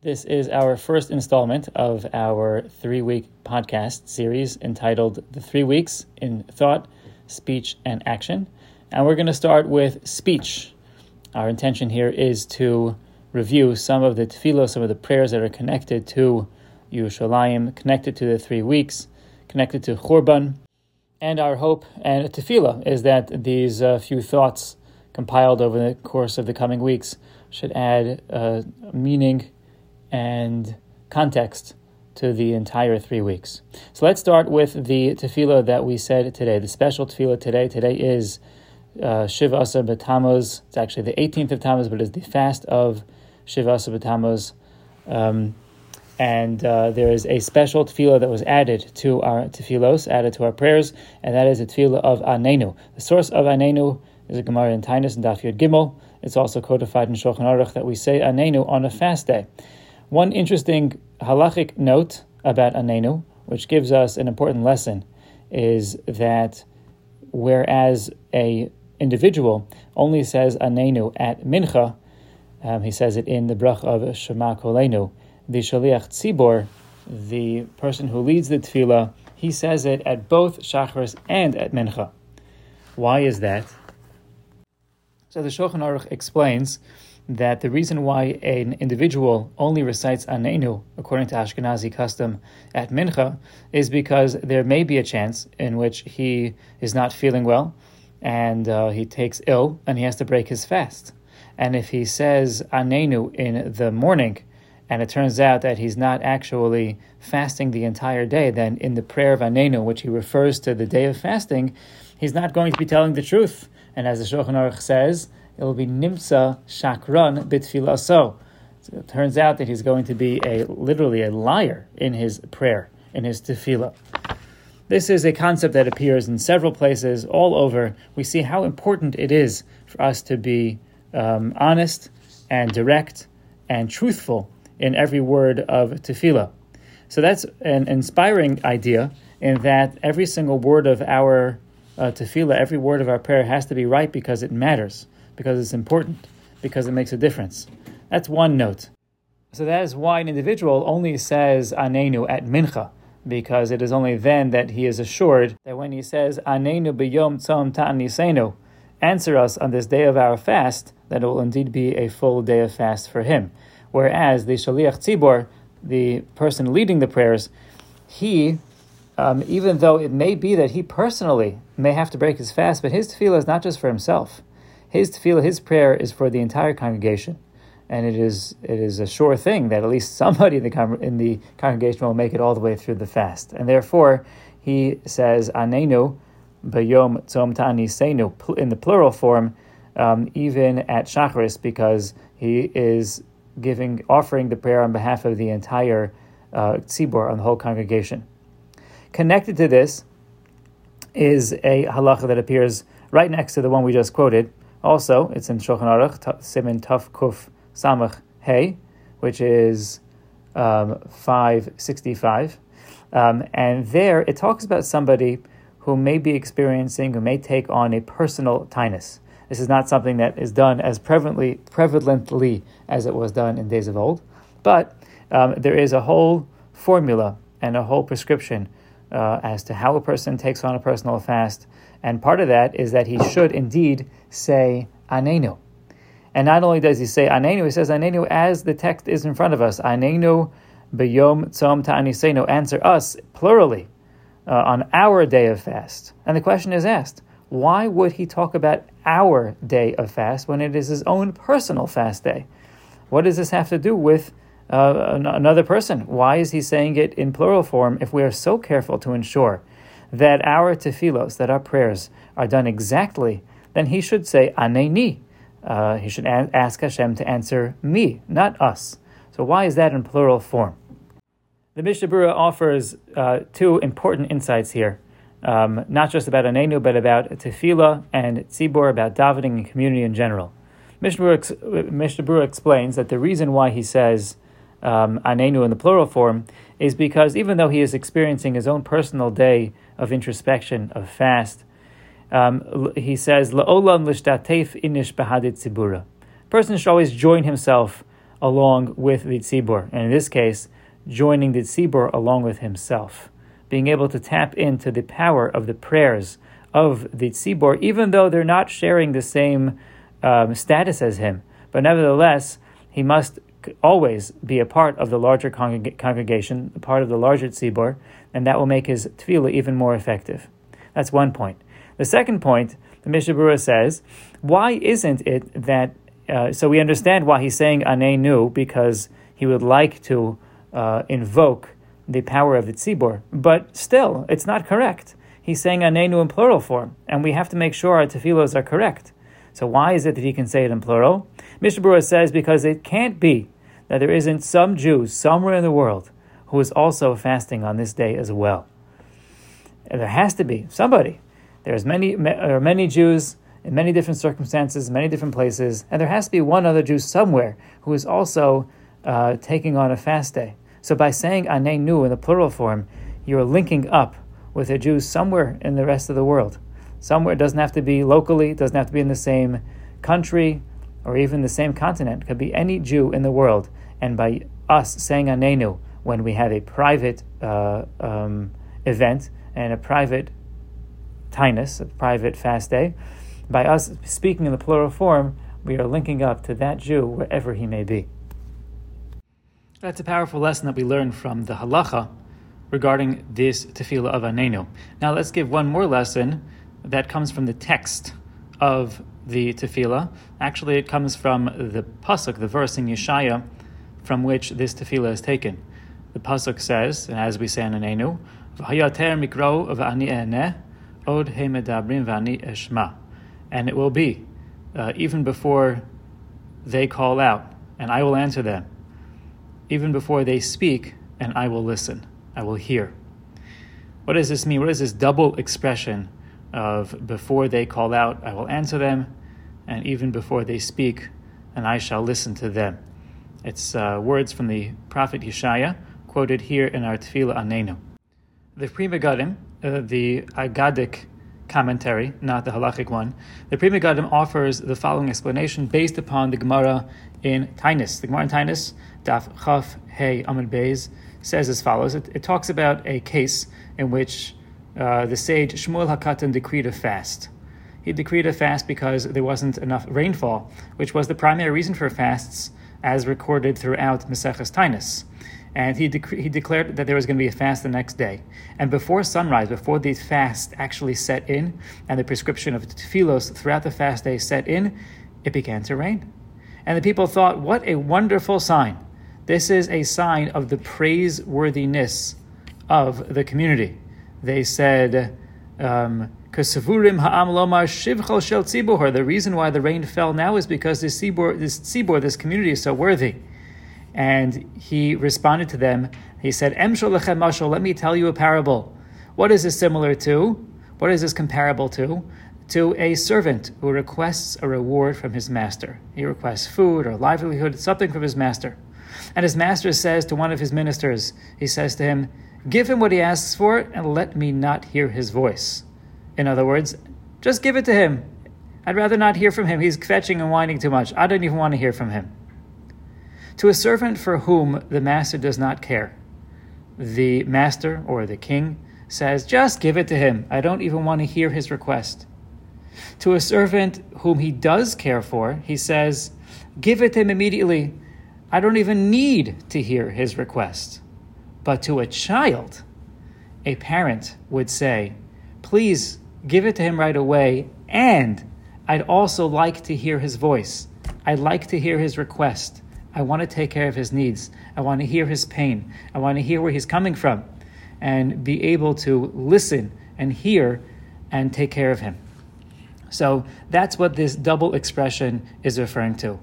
This is our first installment of our three week podcast series entitled The Three Weeks in Thought, Speech, and Action. And we're going to start with speech. Our intention here is to review some of the tefillah, some of the prayers that are connected to Yerushalayim, connected to the three weeks, connected to Churban. And our hope and tefillah is that these uh, few thoughts compiled over the course of the coming weeks should add uh, meaning and context to the entire three weeks. So let's start with the tefillah that we said today, the special tefillah today. Today is uh, Shiva Asar B'Tammuz. It's actually the 18th of Tammuz, but it's the fast of Shiva Asar B'Tammuz. Um, and uh, there is a special tefillah that was added to our tefillos, added to our prayers, and that is a tefillah of Anenu. The source of Anenu is a Gemara in Tainus and Daf Yud Gimel. It's also codified in Shulchan Aruch that we say Anenu on a fast day. One interesting halachic note about Anenu, which gives us an important lesson, is that whereas a individual only says Anenu at Mincha, um, he says it in the brach of Shema Kolenu, the Shaliach Tzibor, the person who leads the tefillah, he says it at both Shacharis and at Mincha. Why is that? So the Shulchan Aruch explains that the reason why an individual only recites Anenu, according to Ashkenazi custom, at Mincha, is because there may be a chance in which he is not feeling well and uh, he takes ill and he has to break his fast. And if he says Anenu in the morning, and it turns out that he's not actually fasting the entire day, then in the prayer of Anenu, which he refers to the day of fasting, he's not going to be telling the truth. And as the Shulchan Aruch says, it will be nimsa shakran bitfilaso. So it turns out that he's going to be a literally a liar in his prayer, in his tefillah. This is a concept that appears in several places all over. We see how important it is for us to be um, honest and direct and truthful in every word of tefillah. So that's an inspiring idea in that every single word of our uh, tefillah, every word of our prayer has to be right because it matters because it's important, because it makes a difference. That's one note. So that is why an individual only says Anenu at Mincha, because it is only then that he is assured that when he says Anenu b'yom tzom ta'anisenu, answer us on this day of our fast, that it will indeed be a full day of fast for him. Whereas the Shaliach Tzibor, the person leading the prayers, he, um, even though it may be that he personally may have to break his fast, but his tefillah is not just for himself his tefillah, his prayer is for the entire congregation, and it is it is a sure thing that at least somebody in the con- in the congregation will make it all the way through the fast, and therefore he says anenu bayom tzom ta'anisenu in the plural form, um, even at shacharis because he is giving offering the prayer on behalf of the entire uh, tzibor on the whole congregation. Connected to this is a halacha that appears right next to the one we just quoted, also, it's in Shulchan Aruch, Simin Tuf Kuf Samach Hey, which is um, 565. Um, and there it talks about somebody who may be experiencing, who may take on a personal tinus. This is not something that is done as prevalently, prevalently as it was done in days of old, but um, there is a whole formula and a whole prescription uh, as to how a person takes on a personal fast and part of that is that he should indeed say anenu. And not only does he say anenu, he says anenu as the text is in front of us. Anenu beyom tzom ta'anisenu. Answer us, plurally, uh, on our day of fast. And the question is asked, why would he talk about our day of fast when it is his own personal fast day? What does this have to do with uh, another person? Why is he saying it in plural form if we are so careful to ensure that our tefillos, that our prayers are done exactly, then he should say aneni. Uh, he should a- ask Hashem to answer me, not us. So why is that in plural form? The Mishnah offers uh, two important insights here, um, not just about anenu, but about tefillah and tzibor, about davening and community in general. Mishnah Berurah explains that the reason why he says um, anenu in the plural form is because even though he is experiencing his own personal day of introspection, of fast, um, he says, La'olam l'shtatef inish behadit tzibura. Person should always join himself along with the tzibor, and in this case, joining the tzibor along with himself, being able to tap into the power of the prayers of the tzibor, even though they're not sharing the same um, status as him. But nevertheless, he must always be a part of the larger congreg- congregation, a part of the larger tzibor, and that will make his tefillah even more effective. That's one point. The second point, the Mishnah Berurah says, why isn't it that? Uh, so we understand why he's saying anenu because he would like to uh, invoke the power of the tzibor, but still, it's not correct. He's saying anenu in plural form, and we have to make sure our tefillos are correct. So why is it that he can say it in plural? Mishnah Berurah says because it can't be that there isn't some Jew somewhere in the world who is also fasting on this day as well. There has to be somebody. There's many, are many Jews in many different circumstances, many different places, and there has to be one other Jew somewhere who is also uh, taking on a fast day. So by saying anenu in the plural form, you're linking up with a Jew somewhere in the rest of the world. Somewhere it doesn't have to be locally, it doesn't have to be in the same country or even the same continent. It could be any Jew in the world. And by us saying anenu when we have a private uh, um, event and a private tinus, a private fast day, by us speaking in the plural form, we are linking up to that Jew wherever he may be. That's a powerful lesson that we learn from the halacha regarding this tefillah of anenu. Now let's give one more lesson that comes from the text of the tefillah. Actually, it comes from the pasuk, the verse in Yeshaya, from which this tefillah is taken. The pasuk says, and as we say in anenu, "V'hayater mikro v'ani od medabrim v'ani eshma," and it will be uh, even before they call out, and I will answer them. Even before they speak, and I will listen. I will hear. What does this mean? What is this double expression of before they call out, I will answer them, and even before they speak, and I shall listen to them? It's uh, words from the prophet Yeshaya, quoted here in our Tefillah Anenu. The Pri Megadim, uh, the Agadic commentary, not the halachic one, the Pri Megadim offers the following explanation based upon the Gemara in Tainus. The Gemara in Tainus, Daf Chaf Hey Amud Beis, says as follows. It, it, talks about a case in which uh, the sage Shmuel Hakatan decreed a fast. He decreed a fast because there wasn't enough rainfall, which was the primary reason for fasts as recorded throughout Maseches Tainus and he, he declared that there was going to be a fast the next day. And before sunrise, before the fast actually set in, and the prescription of tefillos throughout the fast day set in, it began to rain. And the people thought, what a wonderful sign. This is a sign of the praiseworthiness of the community. They said, um, the reason why the rain fell now is because this tzibor, this tzibor, this community is so worthy. And he responded to them. He said, mashal, let me tell you a parable. What is this similar to? What is this comparable to? To a servant who requests a reward from his master. He requests food or livelihood, something from his master. And his master says to one of his ministers, he says to him, Give him what he asks for and let me not hear his voice. In other words, just give it to him. I'd rather not hear from him. He's fetching and whining too much. I don't even want to hear from him. To a servant for whom the master does not care, the master or the king says, Just give it to him. I don't even want to hear his request. To a servant whom he does care for, he says, Give it to him immediately. I don't even need to hear his request. But to a child, a parent would say, Please give it to him right away, and I'd also like to hear his voice. I'd like to hear his request. I want to take care of his needs. I want to hear his pain. I want to hear where he's coming from and be able to listen and hear and take care of him. So that's what this double expression is referring to.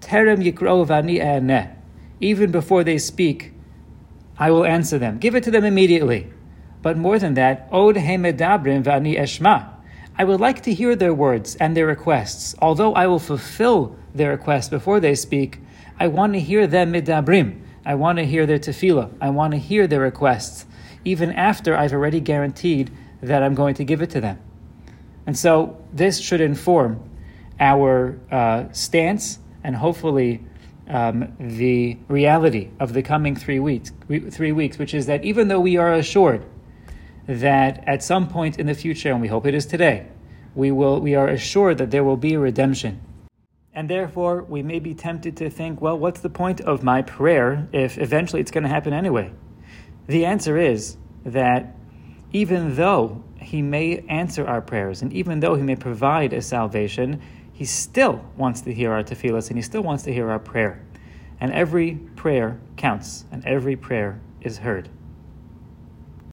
Terem yikro vani Even before they speak, I will answer them. Give it to them immediately. But more than that, od hemedabrim vani eshma. I would like to hear their words and their requests. Although I will fulfill their requests before they speak, I want to hear them midabrim. I want to hear their tefillah. I want to hear their requests, even after I've already guaranteed that I'm going to give it to them. And so this should inform our uh, stance and hopefully um, the reality of the coming three weeks, three weeks, which is that even though we are assured that at some point in the future, and we hope it is today, we will we are assured that there will be a redemption. And therefore, we may be tempted to think, well, what's the point of my prayer if eventually it's going to happen anyway? The answer is that even though He may answer our prayers, and even though He may provide a salvation, He still wants to hear our tefillahs, and He still wants to hear our prayer. And every prayer counts, and every prayer is heard.